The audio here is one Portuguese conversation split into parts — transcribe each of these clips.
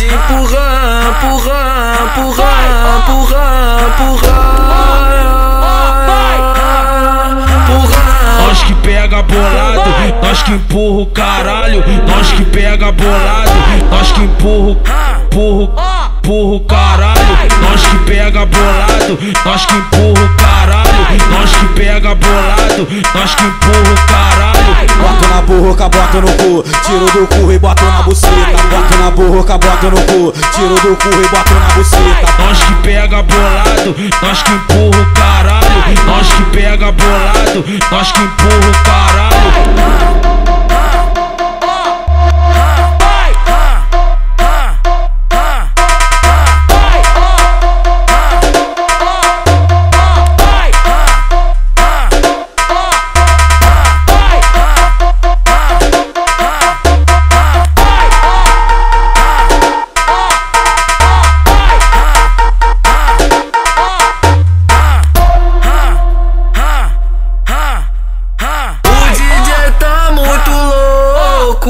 te empurrar, empurrar, empurrar, empurrar, empurrar. Nós que pega bolado, nós que empurra o caralho, nós que pega bolado, nós que empurra, empurra, empurra o caralho, nós que pega bolado, nós que empurra o caralho, nós que pega bolado, nós que empurra o caralho. Boto na boca, boto no cu, tiro do cu e boto na buceta. Boto na boca, boto no cu, tiro do cu e boto na buceta. Nós que pega bolado, nós que empurra o caralho, nós que pega bolado, nós que empurra o caralho.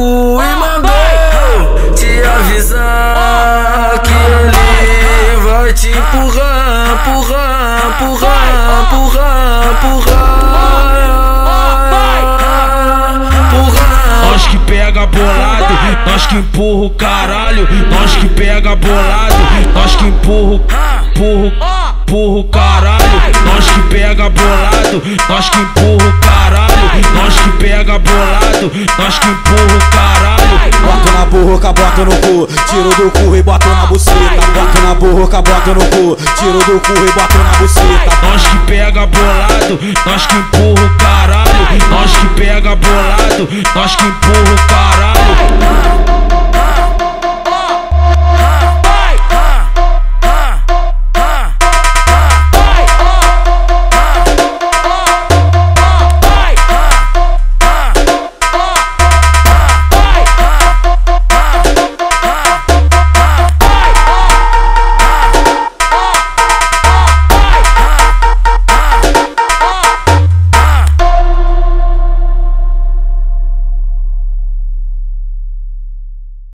Louco e mandou te avisar que ele vai te empurrar, empurrar, empurrar, empurrar, empurrar. Empurrar. Nós que pega bolado, nós que empurra o caralho, nós que pega bolado, nós que empurra, empurra, empurra o caralho, nós que pega bolado, nós que empurra o caralho, nós que empurra o caralho. Boto na boca, boto no cu, tiro do cu e boto na buceta. Boto na boca, boto no cu, tiro do cu e boto na buceta. Nós que pega bolado, nós que empurra o caralho, nós que pega bolado, nós que empurra o caralho.